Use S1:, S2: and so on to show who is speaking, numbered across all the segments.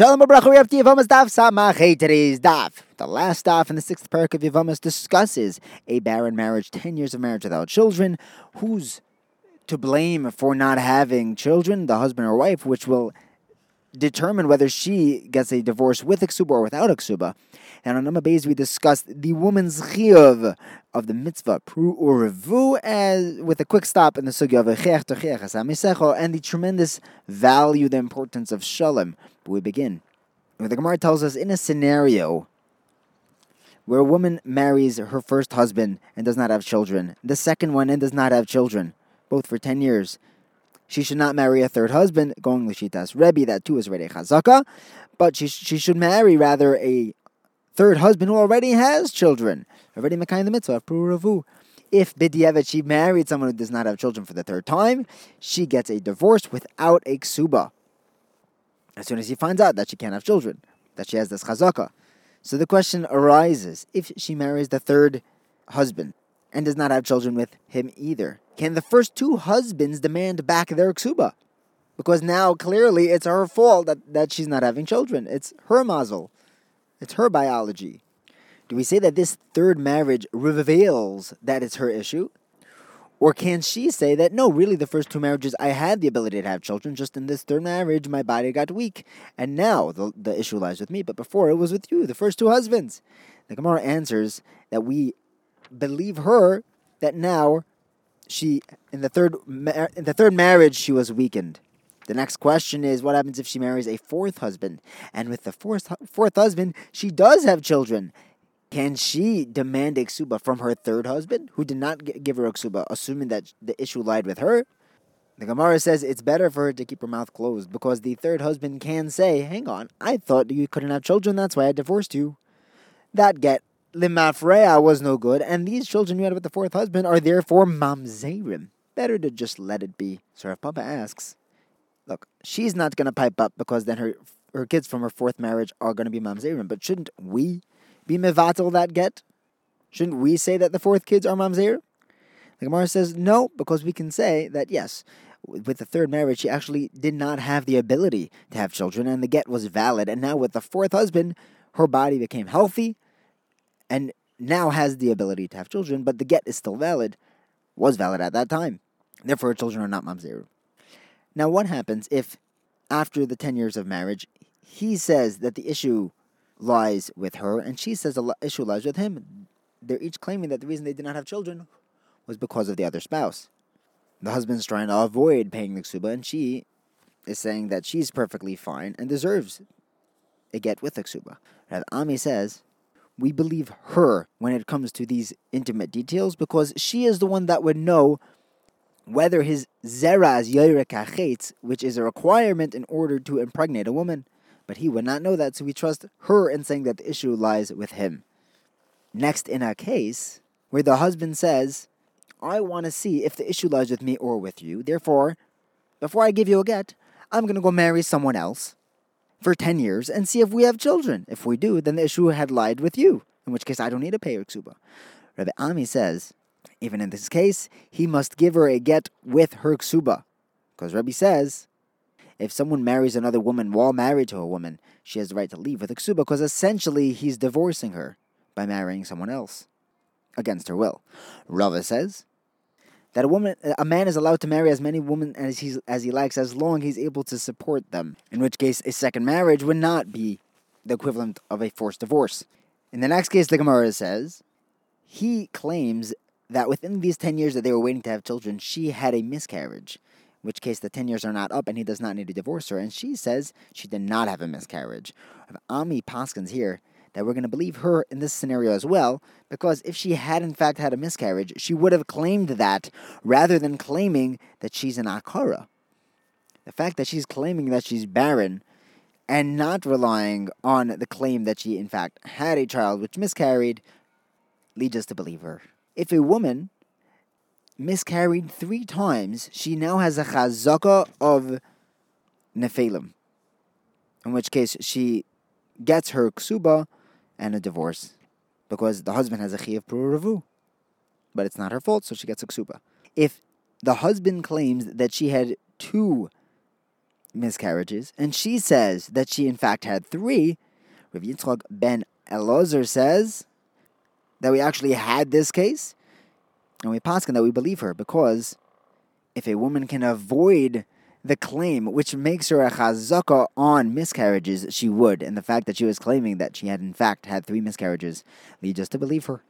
S1: Shalom Abracha, we have Daf Samach. Today's Daf. The last Daf in the sixth parak of Yavamas discusses a barren marriage, 10 years of marriage without children. Who's to blame for not having children? The husband or wife, which will determine whether she gets a divorce with a ksuba or without a ksuba. And on Nama Beis, we discussed the woman's chiyuv of the mitzvah, pru urevu, as with a quick stop in the sugya of chech to chech, and the tremendous value, the importance of shalom. But we begin. The Gemara tells us in a scenario where a woman marries her first husband and does not have children, the second one and does not have children, both for 10 years, she should not marry a third husband, going Lishitas Rebbe, that too is already chazaka, but she, she should marry rather a third husband who already has children, already Mekai the mitzvah. If Bidyevet she married someone who does not have children for the third time, she gets a divorce without a ksuba. As soon as he finds out that she can't have children, that she has this chazaka. So the question arises if she marries the third husband and does not have children with him either, can the first two husbands demand back their ksuba? Because now clearly it's her fault that, that she's not having children. It's her mazel. It's her biology. Do we say that this third marriage reveals that it's her issue? Or can she say that no, really, the first two marriages I had the ability to have children, just in this third marriage my body got weak, and now the, the issue lies with me, but before it was with you, the first two husbands? The Gemara answers that we believe her that now she in the third in the third marriage she was weakened. The next question is what happens if she marries a fourth husband and with the fourth fourth husband she does have children. Can she demand a ksuba from her third husband who did not give her a ksuba, assuming that the issue lied with her? The Gemara says it's better for her to keep her mouth closed because the third husband can say, "Hang on, I thought you couldn't have children. That's why I divorced you." That get Limafreya was no good, and these children you had with the fourth husband are therefore mamzerim. Better to just let it be. So Rav Papa asks, look, she's not going to pipe up because then her her kids from her fourth marriage are going to be mamzerim. But shouldn't we be mevatel that get? Shouldn't we say that the fourth kids are mamzer? The Gemara says no, because we can say that yes, with the third marriage, she actually did not have the ability to have children, and the get was valid. And now with the fourth husband, her body became healthy and now has the ability to have children, but the get is still valid, was valid at that time. Therefore, her children are not mamzeru. Now, what happens if, after the 10 years of marriage, he says that the issue lies with her and she says the issue lies with him? They're each claiming that the reason they did not have children was because of the other spouse. The husband's trying to avoid paying the ksuba, and she is saying that she's perfectly fine and deserves a get with the ksuba. Rav Ami says we believe her when it comes to these intimate details because she is the one that would know whether his zera is yoyrek which is a requirement in order to impregnate a woman. But he would not know that, so we trust her in saying that the issue lies with him. Next, in a case where the husband says, I want to see if the issue lies with me or with you. Therefore, before I give you a get, I'm going to go marry someone else for 10 years and see if we have children. If we do, then the issue had lied with you, in which case I don't need to pay her ksuba. Rabbi Ami says, even in this case, he must give her a get with her ksuba. Because Rabbi says, if someone marries another woman while married to a woman, she has the right to leave with a ksuba because essentially he's divorcing her by marrying someone else against her will. Rava says, that a woman, a man is allowed to marry as many women as he as he likes, as long he's able to support them. In which case, a second marriage would not be the equivalent of a forced divorce. In the next case, the Gemara says he claims that within these ten years that they were waiting to have children, she had a miscarriage. In which case, the ten years are not up, and he does not need to divorce her. And she says she did not have a miscarriage. Ami Paskins here that we're going to believe her in this scenario as well, because if she had in fact had a miscarriage, she would have claimed that rather than claiming that she's an akara. The fact that she's claiming that she's barren and not relying on the claim that she in fact had a child which miscarried leads us to believe her. If a woman miscarried three times, she now has a chazaka of nephilim, in which case she gets her ksuba and a divorce because the husband has a chiyuv pruruvu. But it's not her fault, so she gets a ksuba. If the husband claims that she had two miscarriages, and she says that she in fact had three. Rav Yitzchak ben Elazar says that we actually had this case, and we paskin that we believe her because if a woman can avoid the claim which makes her a chazaka on miscarriages, she would. And the fact that she was claiming that she had in fact had three miscarriages leads us to believe her.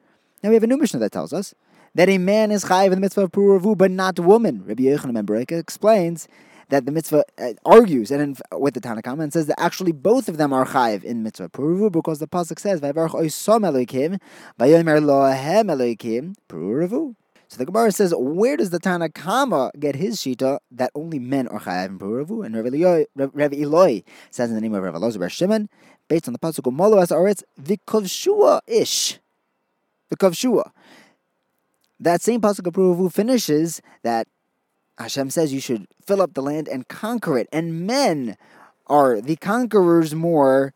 S1: Now we have a new Mishnah that tells us that a man is chayiv in the mitzvah of puravu, but not a woman. Rabbi Yochanan ben explains that the mitzvah uh, argues and in, with the Tanna Kamma and says that actually both of them are chayiv in mitzvah puravu because the pasuk says vayvarach oisom elokim vayomer lohem elokim puravu. So the Gemara says, where does the Tanna Kamma get his shita that only men are chayav in puravu? And Rabbi Ilai says in the name of Rabbi Lozer Shimon, based on the pasuk of Molo as Aretz Vikovshua ish, Vikovshua. That same pasuk of puravu finishes that Hashem says you should fill up the land and conquer it, and men are the conquerors more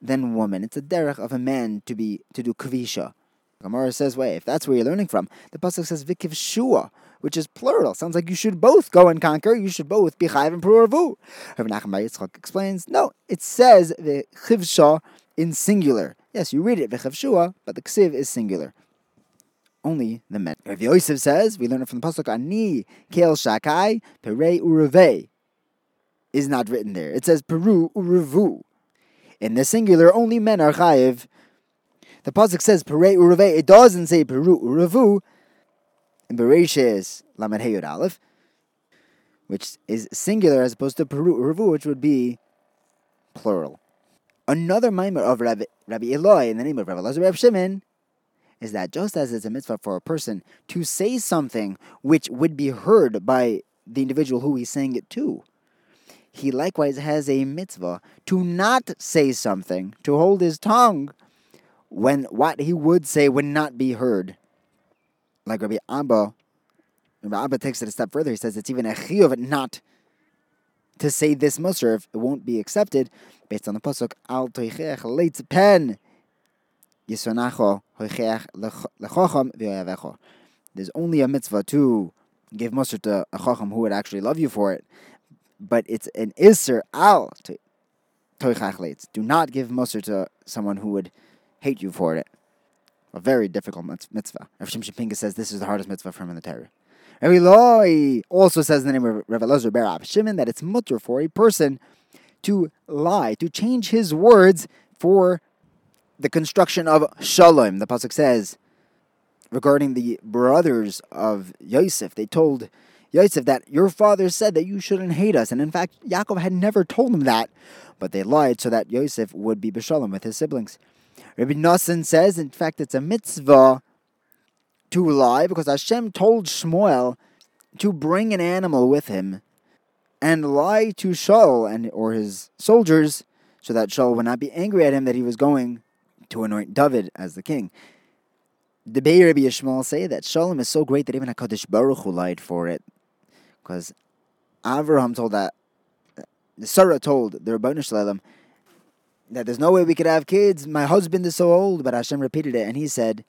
S1: than women. It's a derech of a man to be to do kvisha. Gemara says, wait, if that's where you're learning from, the pasuk says vikiv shua, which is plural. Sounds like you should both go and conquer. You should both be chayiv and pruravu. Rav Nachman Yitzchak explains, no, it says the chivsha in singular. Yes, you read it vikiv shua, but the ksiv is singular only the men. Rav Yosef says, we learn it from the pasuk Ani Kel Shakai Perei Urave is not written there. It says Peru Uravu. In the singular, only men are chayiv. The pasuk says Perei Urave. It doesn't say Peru Uravu. In Bereshis Lamed Heyud Aleph, which is singular as opposed to Peru Uravu, which would be plural. Another mimer of Rabbi, Rabbi Ilai in the name of Rabbi Lazar Reb Shimon is that just as it's a mitzvah for a person to say something which would be heard by the individual who he's saying it to, he likewise has a mitzvah to not say something, to hold his tongue when what he would say would not be heard. Like Rabbi Abba, Rabbi Abba takes it a step further. He says it's even a chiyuv not to say this musr if it won't be accepted based on the pasuk al toichech leitz pen there's only a mitzvah to give mussar to a chacham who would actually love you for it, but it's an iser al to Do not give mussar to someone who would hate you for it. A very difficult mitzvah. Rav Pinkus says this is the hardest mitzvah for from in the Torah. Rabbi Loi also says in the name of Rabbi Elazar Ber Shimon that it's mutter for a person to lie, to change his words for the construction of Shalom. The pasuk says regarding the brothers of Yosef, they told Yosef that your father said that you shouldn't hate us, and in fact, Yaakov had never told him that, but they lied so that Yosef would be b'shalom with his siblings. Rabbi Nassan says, in fact, it's a mitzvah to lie because Hashem told Shmuel to bring an animal with him and lie to Shaul and or his soldiers so that Shaul would not be angry at him that he was going to anoint David as the king. The Bay Rabbi Yishmael say that Shalom is so great that even HaKadosh Baruch Hu lied for it. Because Avraham told that, Sarah told the Rabbanu Shalom that there's no way we could have kids. My husband is so old. But Hashem repeated it and he said,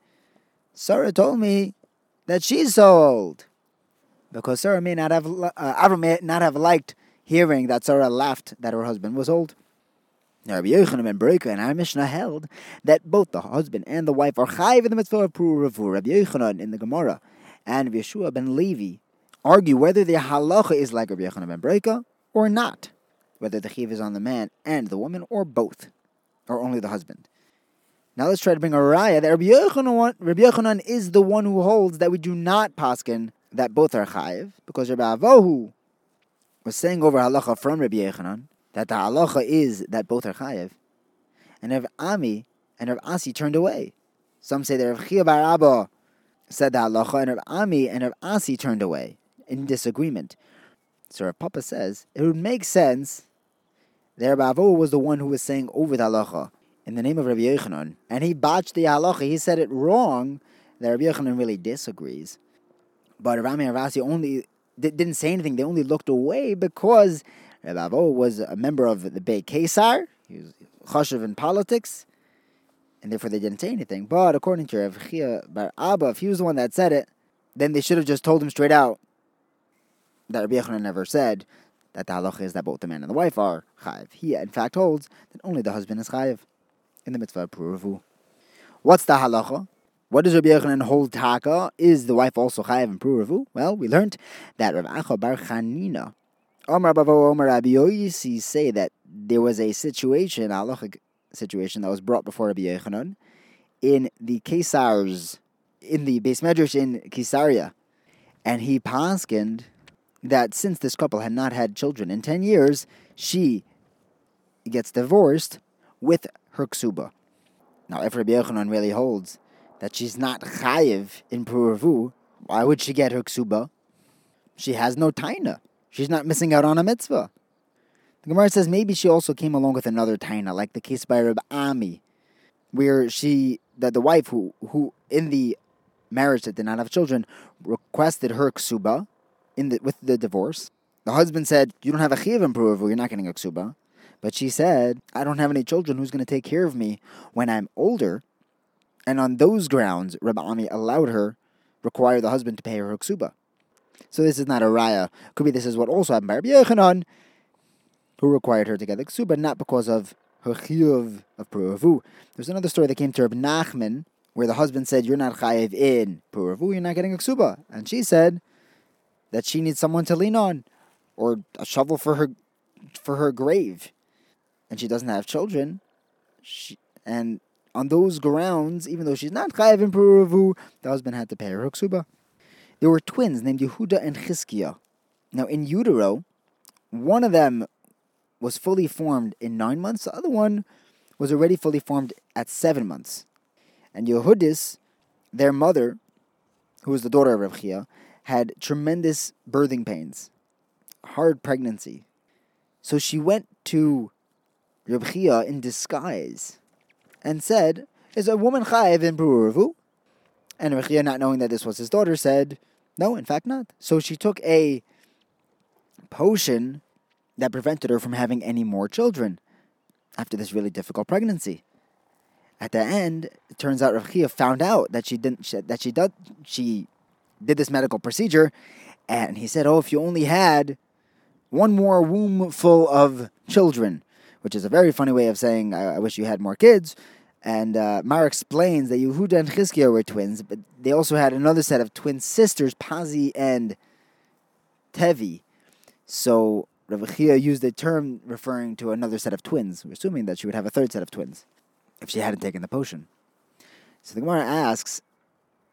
S1: Sarah told me that she's so old. Because Sarah may not have, uh, Avram may not have liked hearing that Sarah laughed that her husband was old. Rabbi Yochanan ben Beroka and our Mishnah held that both the husband and the wife are chayiv in the mitzvah of Puravu. Rabbi Yochanan in the Gemara and Yehoshua ben Levi argue whether the halacha is like Rabbi Yochanan ben Beroka or not, whether the chiv is on the man and the woman or both, or only the husband. Now let's try to bring a raya that Rabbi Yochanan, Rabbi Yochanan is the one who holds that we do not paskin that both are chayiv, because Rabbi Avohu was saying over halacha from Rabbi Yochanan that the halacha is that both are chayev, and Rav Ami and Rav Asi turned away. Some say that Rav Chia Bar Abba said the halacha, and Rav Ami and Rav Asi turned away in disagreement. So Rav Papa says it would make sense that Rav Avo was the one who was saying over the halacha in the name of Rabbi Yochanan, and he botched the halacha. He said it wrong. That Rabbi Yochanan really disagrees, but Rav Ami and Rav Asi only didn't say anything. They only looked away because Reb Avo was a member of the Bey Kesar. He was chashuv in politics, and therefore they didn't say anything. But according to Rav Chia Bar Abba, if he was the one that said it, then they should have just told him straight out that Rabbi Yochanan never said that the halacha is that both the man and the wife are chayiv. He, in fact, holds that only the husband is chayiv in the mitzvah of puravu. What's the halacha? What does Rabbi Yochanan hold taka? Is the wife also chayiv in puravu? Well, we learned that Rav Acha Bar Chanina, Omar Bavo Omar Rabbi Yoisi say that there was a situation, halachic situation that was brought before Rabbi Yochanan in the Kesars, in the base medrash in Kesaria, and he paskined that since this couple had not had children in 10 years, she gets divorced with her ksuba. Now, if Rabbi Yochanan really holds that she's not chayiv in puravu, why would she get her ksuba? She has no taina. She's not missing out on a mitzvah. The Gemara says maybe she also came along with another taina, like the case by Rabbi Ami, where she that the wife who who in the marriage that did not have children requested her ksuba, in the with the divorce. The husband said, "You don't have a chiv in you're not getting a ksuba." But she said, "I don't have any children. Who's going to take care of me when I'm older?" And on those grounds, Rabbi Ami allowed her require the husband to pay her ksuba. So this is not a raya. Could be this is what also happened by Rabbi Yochanan, who required her to get the ksuba, not because of her chiyuv of Peruvu. There's another story that came to Rabbi Nachman, where the husband said, "You're not chayiv in Peruvu, you're not getting a ksuba," and she said, that she needs someone to lean on or a shovel for her for her grave. And she doesn't have children. She, and on those grounds even though she's not chayav in Peruvu, the husband had to pay her ksuba. There were twins named Yehuda and Chizkiah now in utero one of them was fully formed in nine months the other one was already fully formed at seven months. And Yehudis their mother who was the daughter of Reb had tremendous birthing pains, hard pregnancy. So she went to Reb Chia in disguise and said, Is a woman chayiv in Peruvu? And Reb Chia, not knowing that this was his daughter, said, No, in fact not. So she took a potion that prevented her from having any more children after this really difficult pregnancy. At the end, it turns out Reb Chia found out that she didn't that she did she did this medical procedure, and he said, "Oh, if you only had one more womb full of children," which is a very funny way of saying, "I, I wish you had more kids." And uh, Mar explains that Yehuda and Chizkiah were twins, but they also had another set of twin sisters, Pazi and Tevi. So Rav Chia used a term referring to another set of twins, assuming that she would have a third set of twins if she hadn't taken the potion. So the Gemara asks,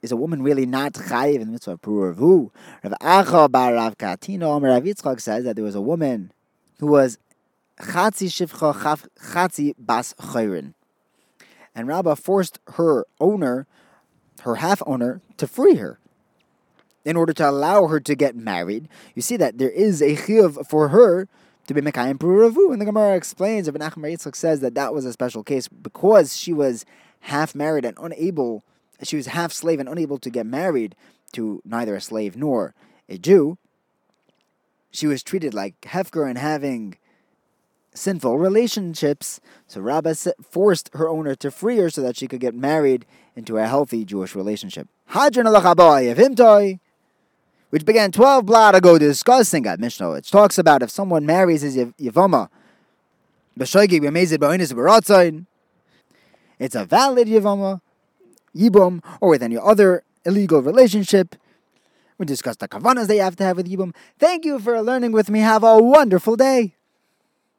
S1: is a woman really not chayiv in the mitzvah of Puravu? Rav Acha bar Rav Katino, Rav Yitzchak says that there was a woman who was chatzi shivcha chatzi bas chayrin. And Rabbah forced her owner, her half owner, to free her in order to allow her to get married. You see that there is a chiyuv for her to be mekayim puravu. And the Gemara explains, Ibn Achmar Yitzchak says that that was a special case because she was half married and unable she was half slave and unable to get married to neither a slave nor a Jew, she was treated like Hefker and having sinful relationships. So Rabbah forced her owner to free her so that she could get married into a healthy Jewish relationship. Which began 12 blot ago discussing at Mishnah, which talks about if someone marries his Yavama, it's a valid Yavama, Yibum or with any other illegal relationship. We discussed the kavanas that you have to have with Yibum. Thank you for learning with me. Have a wonderful day.